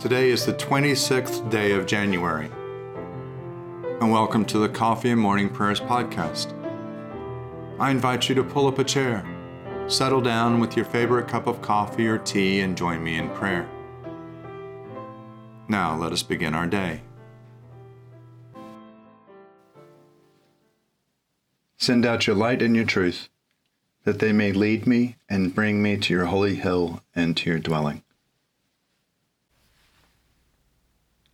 Today is the 26th day of January, and welcome to the Coffee and Morning Prayers podcast. I invite you to pull up a chair, settle down with your favorite cup of coffee or tea, and join me in prayer. Now, let us begin our day. Send out your light and your truth, that they may lead me and bring me to your holy hill and to your dwelling.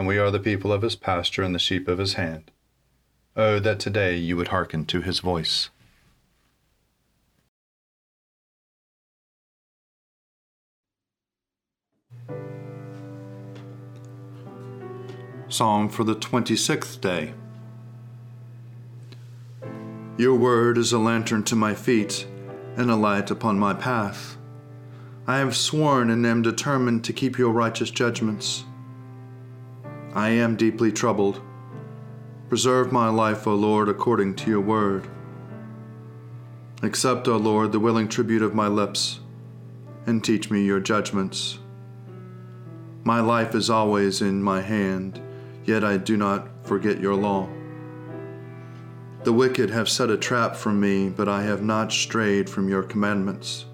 and we are the people of his pasture and the sheep of his hand. Oh, that today you would hearken to his voice. Psalm for the 26th day. Your word is a lantern to my feet and a light upon my path. I have sworn and am determined to keep your righteous judgments. I am deeply troubled. Preserve my life, O Lord, according to your word. Accept, O Lord, the willing tribute of my lips, and teach me your judgments. My life is always in my hand, yet I do not forget your law. The wicked have set a trap for me, but I have not strayed from your commandments.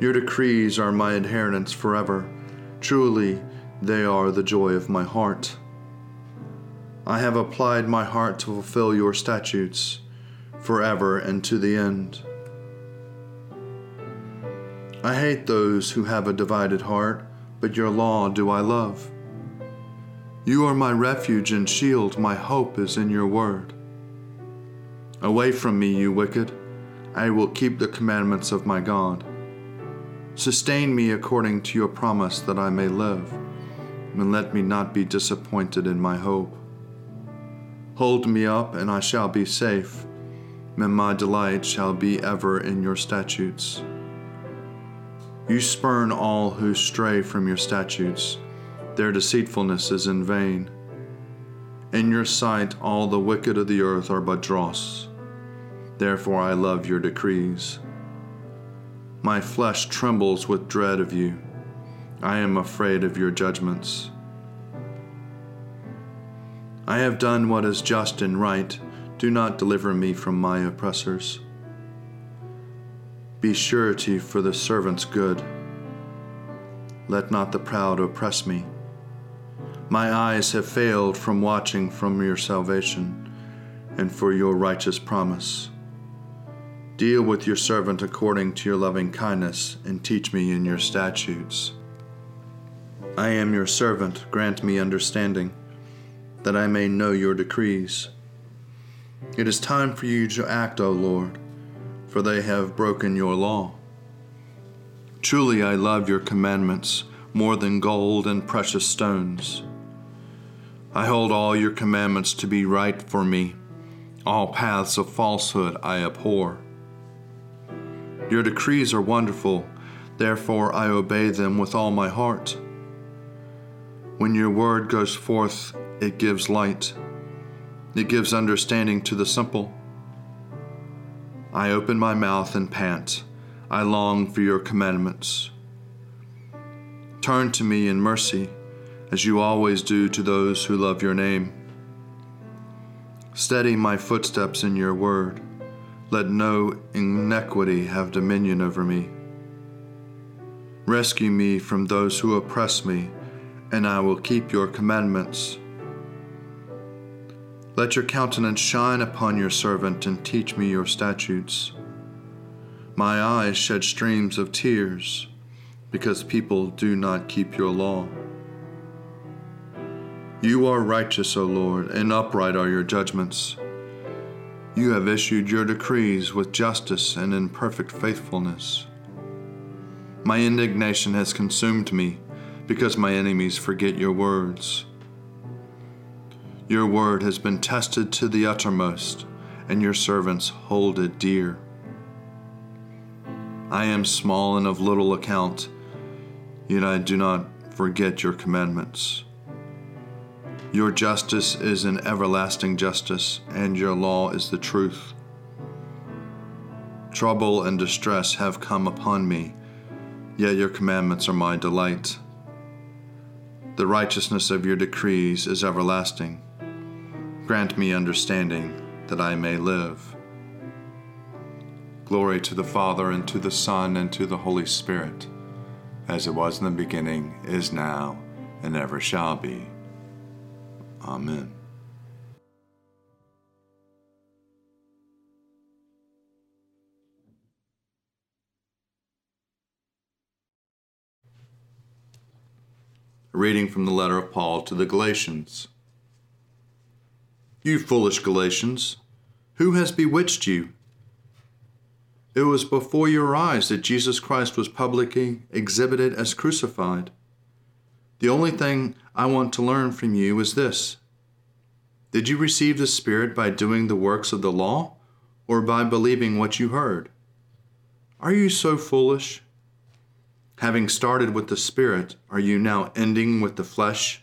Your decrees are my inheritance forever. Truly, they are the joy of my heart. I have applied my heart to fulfill your statutes forever and to the end. I hate those who have a divided heart, but your law do I love. You are my refuge and shield, my hope is in your word. Away from me, you wicked, I will keep the commandments of my God. Sustain me according to your promise that I may live and let me not be disappointed in my hope. Hold me up, and I shall be safe, and my delight shall be ever in your statutes. You spurn all who stray from your statutes, their deceitfulness is in vain. In your sight, all the wicked of the earth are but dross. Therefore, I love your decrees. My flesh trembles with dread of you. I am afraid of your judgments. I have done what is just and right. Do not deliver me from my oppressors. Be surety for the servant's good. Let not the proud oppress me. My eyes have failed from watching from your salvation and for your righteous promise. Deal with your servant according to your loving kindness and teach me in your statutes. I am your servant, grant me understanding, that I may know your decrees. It is time for you to act, O Lord, for they have broken your law. Truly I love your commandments more than gold and precious stones. I hold all your commandments to be right for me. All paths of falsehood I abhor. Your decrees are wonderful, therefore I obey them with all my heart. When your word goes forth, it gives light. It gives understanding to the simple. I open my mouth and pant. I long for your commandments. Turn to me in mercy, as you always do to those who love your name. Steady my footsteps in your word. Let no iniquity have dominion over me. Rescue me from those who oppress me and I will keep your commandments. Let your countenance shine upon your servant and teach me your statutes. My eyes shed streams of tears because people do not keep your law. You are righteous, O Lord, and upright are your judgments. You have issued your decrees with justice and in perfect faithfulness. My indignation has consumed me because my enemies forget your words. Your word has been tested to the uttermost, and your servants hold it dear. I am small and of little account, yet I do not forget your commandments. Your justice is an everlasting justice, and your law is the truth. Trouble and distress have come upon me, yet your commandments are my delight. The righteousness of your decrees is everlasting. Grant me understanding that I may live. Glory to the Father, and to the Son, and to the Holy Spirit, as it was in the beginning, is now, and ever shall be. Amen. Reading from the letter of Paul to the Galatians. You foolish Galatians, who has bewitched you? It was before your eyes that Jesus Christ was publicly exhibited as crucified. The only thing I want to learn from you is this Did you receive the Spirit by doing the works of the law, or by believing what you heard? Are you so foolish? Having started with the Spirit, are you now ending with the flesh?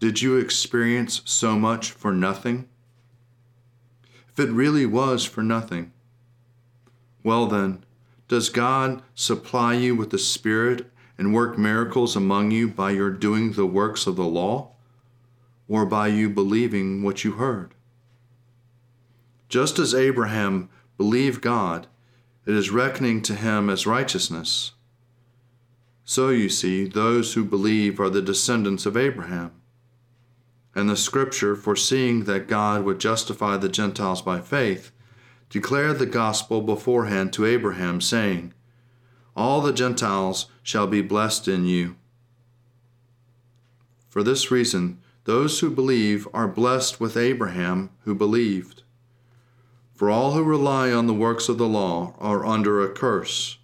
Did you experience so much for nothing? If it really was for nothing, well then, does God supply you with the Spirit and work miracles among you by your doing the works of the law, or by you believing what you heard? Just as Abraham believed God, it is reckoning to him as righteousness. So you see, those who believe are the descendants of Abraham and the scripture, foreseeing that God would justify the Gentiles by faith, declared the gospel beforehand to Abraham, saying, All the Gentiles shall be blessed in you. For this reason, those who believe are blessed with Abraham who believed. For all who rely on the works of the law are under a curse.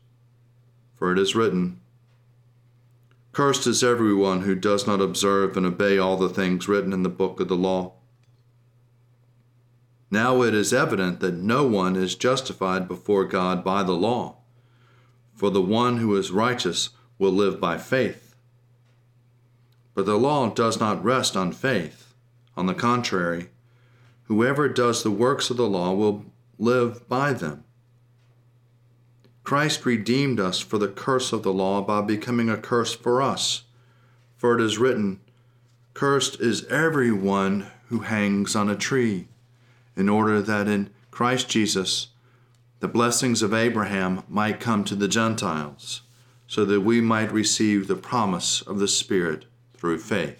For it is written, Cursed is everyone who does not observe and obey all the things written in the book of the law. Now it is evident that no one is justified before God by the law, for the one who is righteous will live by faith. But the law does not rest on faith. On the contrary, whoever does the works of the law will live by them. Christ redeemed us for the curse of the law by becoming a curse for us. For it is written, Cursed is everyone who hangs on a tree, in order that in Christ Jesus the blessings of Abraham might come to the Gentiles, so that we might receive the promise of the Spirit through faith.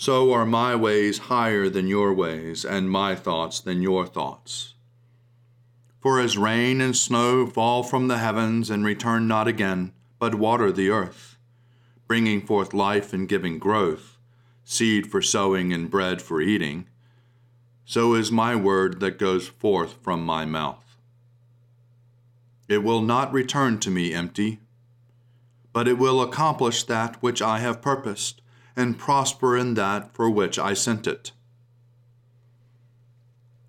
so are my ways higher than your ways, and my thoughts than your thoughts. For as rain and snow fall from the heavens and return not again, but water the earth, bringing forth life and giving growth, seed for sowing and bread for eating, so is my word that goes forth from my mouth. It will not return to me empty, but it will accomplish that which I have purposed and prosper in that for which I sent it.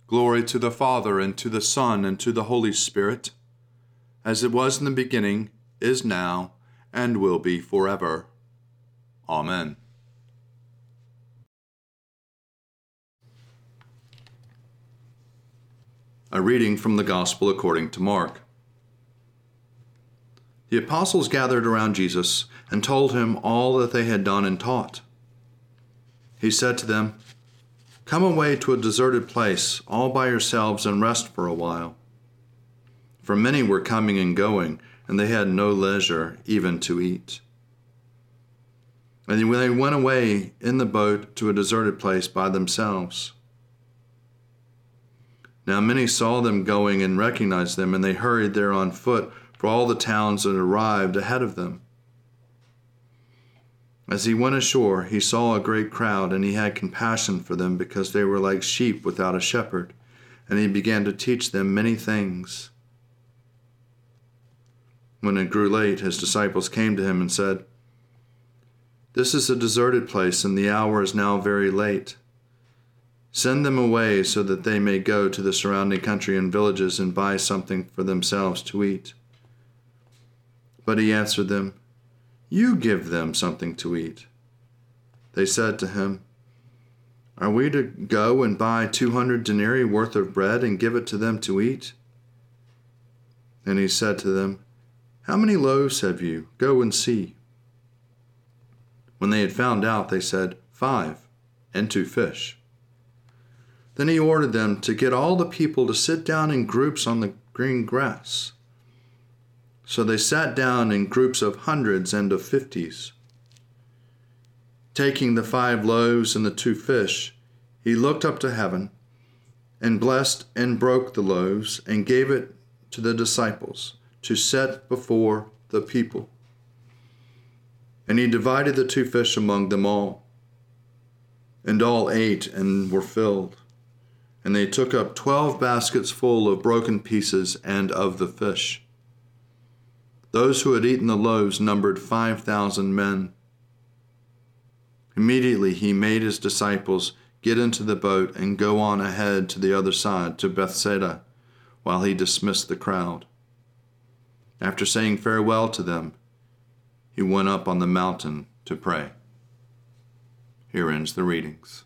Glory to the Father, and to the Son, and to the Holy Spirit, as it was in the beginning, is now, and will be forever. Amen. A reading from the Gospel according to Mark. The apostles gathered around Jesus and told him all that they had done and taught. He said to them, Come away to a deserted place, all by yourselves, and rest for a while. For many were coming and going, and they had no leisure even to eat. And they went away in the boat to a deserted place by themselves, now many saw them going and recognized them, and they hurried there on foot for all the towns that arrived ahead of them. As he went ashore, he saw a great crowd, and he had compassion for them because they were like sheep without a shepherd, and he began to teach them many things. When it grew late, his disciples came to him and said, This is a deserted place, and the hour is now very late. Send them away so that they may go to the surrounding country and villages and buy something for themselves to eat. But he answered them, You give them something to eat. They said to him, Are we to go and buy two hundred denarii worth of bread and give it to them to eat? And he said to them, How many loaves have you? Go and see. When they had found out, they said, Five, and two fish. Then he ordered them to get all the people to sit down in groups on the green grass. So they sat down in groups of hundreds and of fifties. Taking the five loaves and the two fish, he looked up to heaven and blessed and broke the loaves and gave it to the disciples to set before the people. And he divided the two fish among them all. And all ate and were filled and they took up twelve baskets full of broken pieces and of the fish. Those who had eaten the loaves numbered five thousand men. Immediately he made his disciples get into the boat and go on ahead to the other side, to Bethsaida, while he dismissed the crowd. After saying farewell to them, he went up on the mountain to pray. Here ends the readings.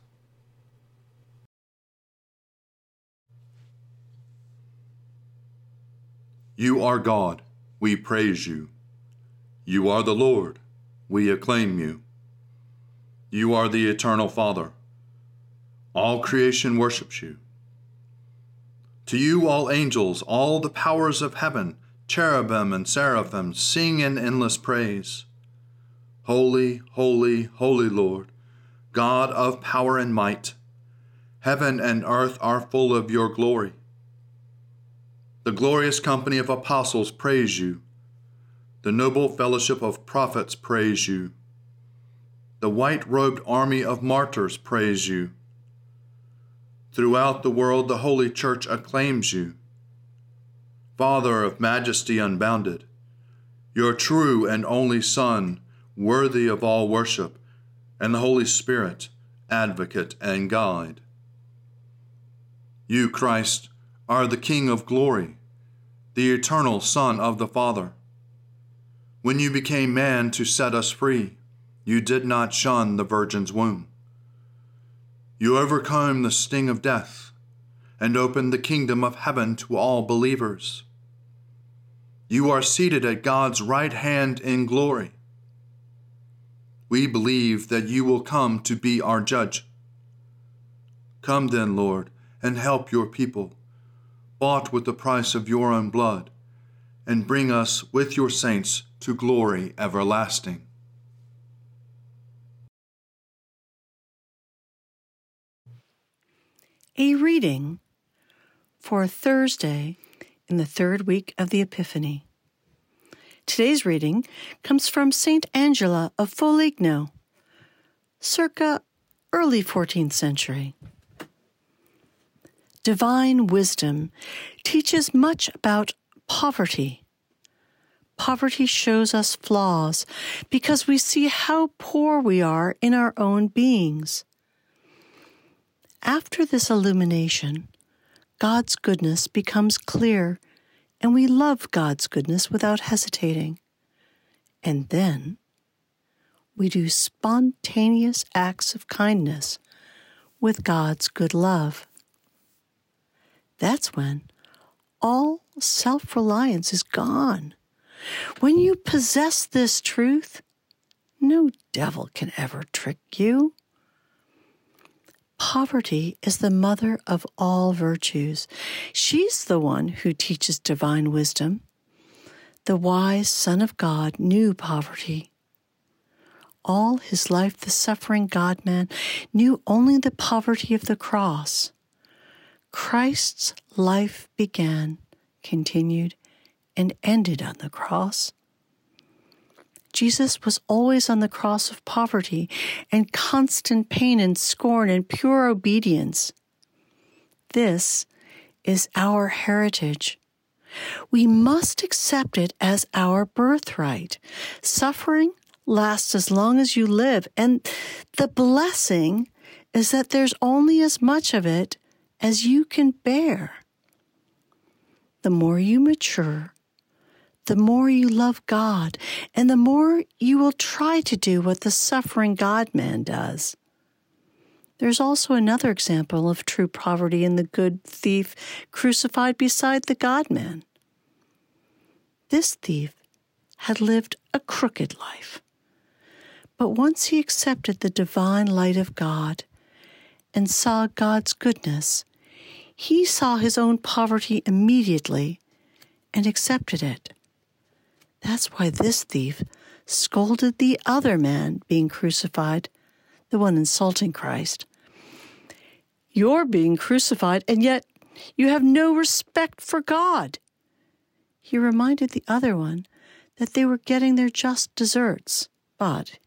You are God, we praise you. You are the Lord, we acclaim you. You are the eternal Father. All creation worships you. To you, all angels, all the powers of heaven, cherubim and seraphim, sing in endless praise. Holy, holy, holy Lord, God of power and might, heaven and earth are full of your glory. The glorious company of apostles praise you. The noble fellowship of prophets praise you. The white robed army of martyrs praise you. Throughout the world, the Holy Church acclaims you. Father of majesty unbounded, your true and only Son, worthy of all worship, and the Holy Spirit, advocate and guide. You, Christ, are the King of glory, the eternal Son of the Father. When you became man to set us free, you did not shun the Virgin's womb. You overcame the sting of death and opened the kingdom of heaven to all believers. You are seated at God's right hand in glory. We believe that you will come to be our judge. Come then, Lord, and help your people bought with the price of your own blood, and bring us with your saints to glory everlasting. A reading for Thursday in the third week of the Epiphany. Today's reading comes from St. Angela of Foligno, circa early 14th century divine wisdom teaches much about poverty. Poverty shows us flaws because we see how poor we are in our own beings. After this illumination, God's goodness becomes clear, and we love God's goodness without hesitating. And then we do spontaneous acts of kindness with God's good love. That's when all self reliance is gone. When you possess this truth, no devil can ever trick you. Poverty is the mother of all virtues. She's the one who teaches divine wisdom. The wise Son of God knew poverty. All his life, the suffering God man knew only the poverty of the cross. Christ's life began, continued, and ended on the cross. Jesus was always on the cross of poverty and constant pain and scorn and pure obedience. This is our heritage. We must accept it as our birthright. Suffering lasts as long as you live, and the blessing is that there's only as much of it as you can bear. The more you mature, the more you love God, and the more you will try to do what the suffering God man does. There's also another example of true poverty in the good thief crucified beside the God man. This thief had lived a crooked life. But once he accepted the divine light of God and saw God's goodness, he saw his own poverty immediately and accepted it. That's why this thief scolded the other man being crucified, the one insulting Christ. You're being crucified, and yet you have no respect for God. He reminded the other one that they were getting their just deserts, but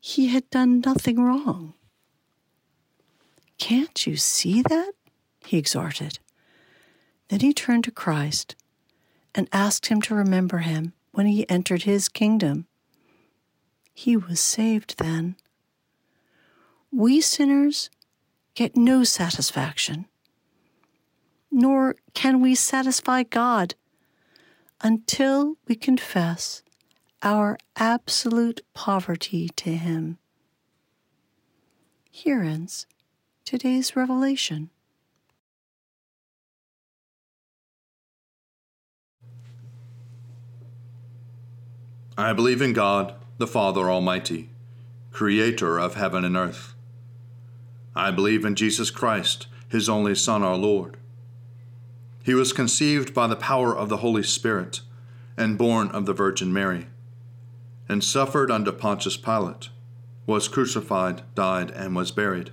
he had done nothing wrong. Can't you see that? He exhorted. Then he turned to Christ and asked him to remember him when he entered his kingdom. He was saved then. We sinners get no satisfaction, nor can we satisfy God until we confess our absolute poverty to Him. Here ends today's revelation. I believe in God, the Father Almighty, creator of heaven and earth. I believe in Jesus Christ, his only Son, our Lord. He was conceived by the power of the Holy Spirit and born of the Virgin Mary, and suffered under Pontius Pilate, was crucified, died, and was buried.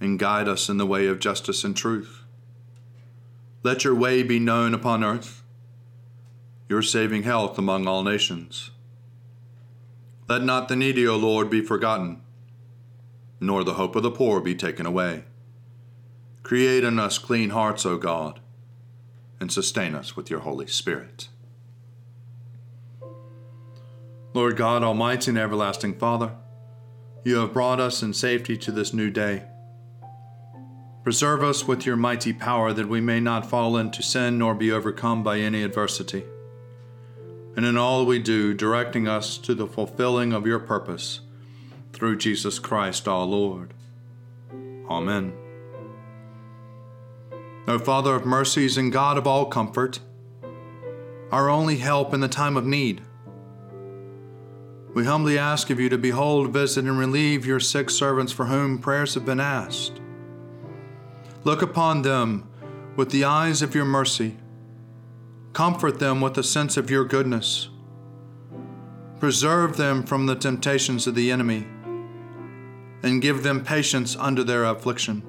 and guide us in the way of justice and truth. Let your way be known upon earth your saving health among all nations. Let not the needy, O Lord, be forgotten, nor the hope of the poor be taken away. Create in us clean hearts, O God, and sustain us with your Holy Spirit. Lord God, Almighty and everlasting Father, you have brought us in safety to this new day. Preserve us with your mighty power that we may not fall into sin nor be overcome by any adversity. And in all we do, directing us to the fulfilling of your purpose through Jesus Christ our Lord. Amen. O Father of mercies and God of all comfort, our only help in the time of need, we humbly ask of you to behold, visit, and relieve your sick servants for whom prayers have been asked. Look upon them with the eyes of your mercy. Comfort them with a sense of your goodness. Preserve them from the temptations of the enemy, and give them patience under their affliction.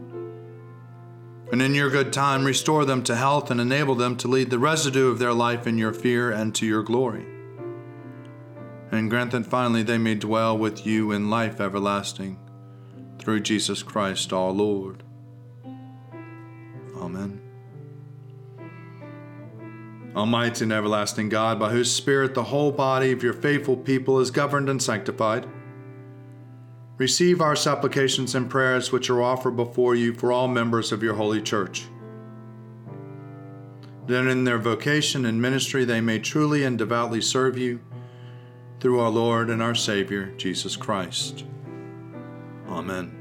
And in your good time, restore them to health and enable them to lead the residue of their life in your fear and to your glory and grant that finally they may dwell with you in life everlasting. Through Jesus Christ our Lord. Amen. Almighty and everlasting God, by whose Spirit the whole body of your faithful people is governed and sanctified, receive our supplications and prayers which are offered before you for all members of your holy church. That in their vocation and ministry they may truly and devoutly serve you through our Lord and our Savior, Jesus Christ. Amen.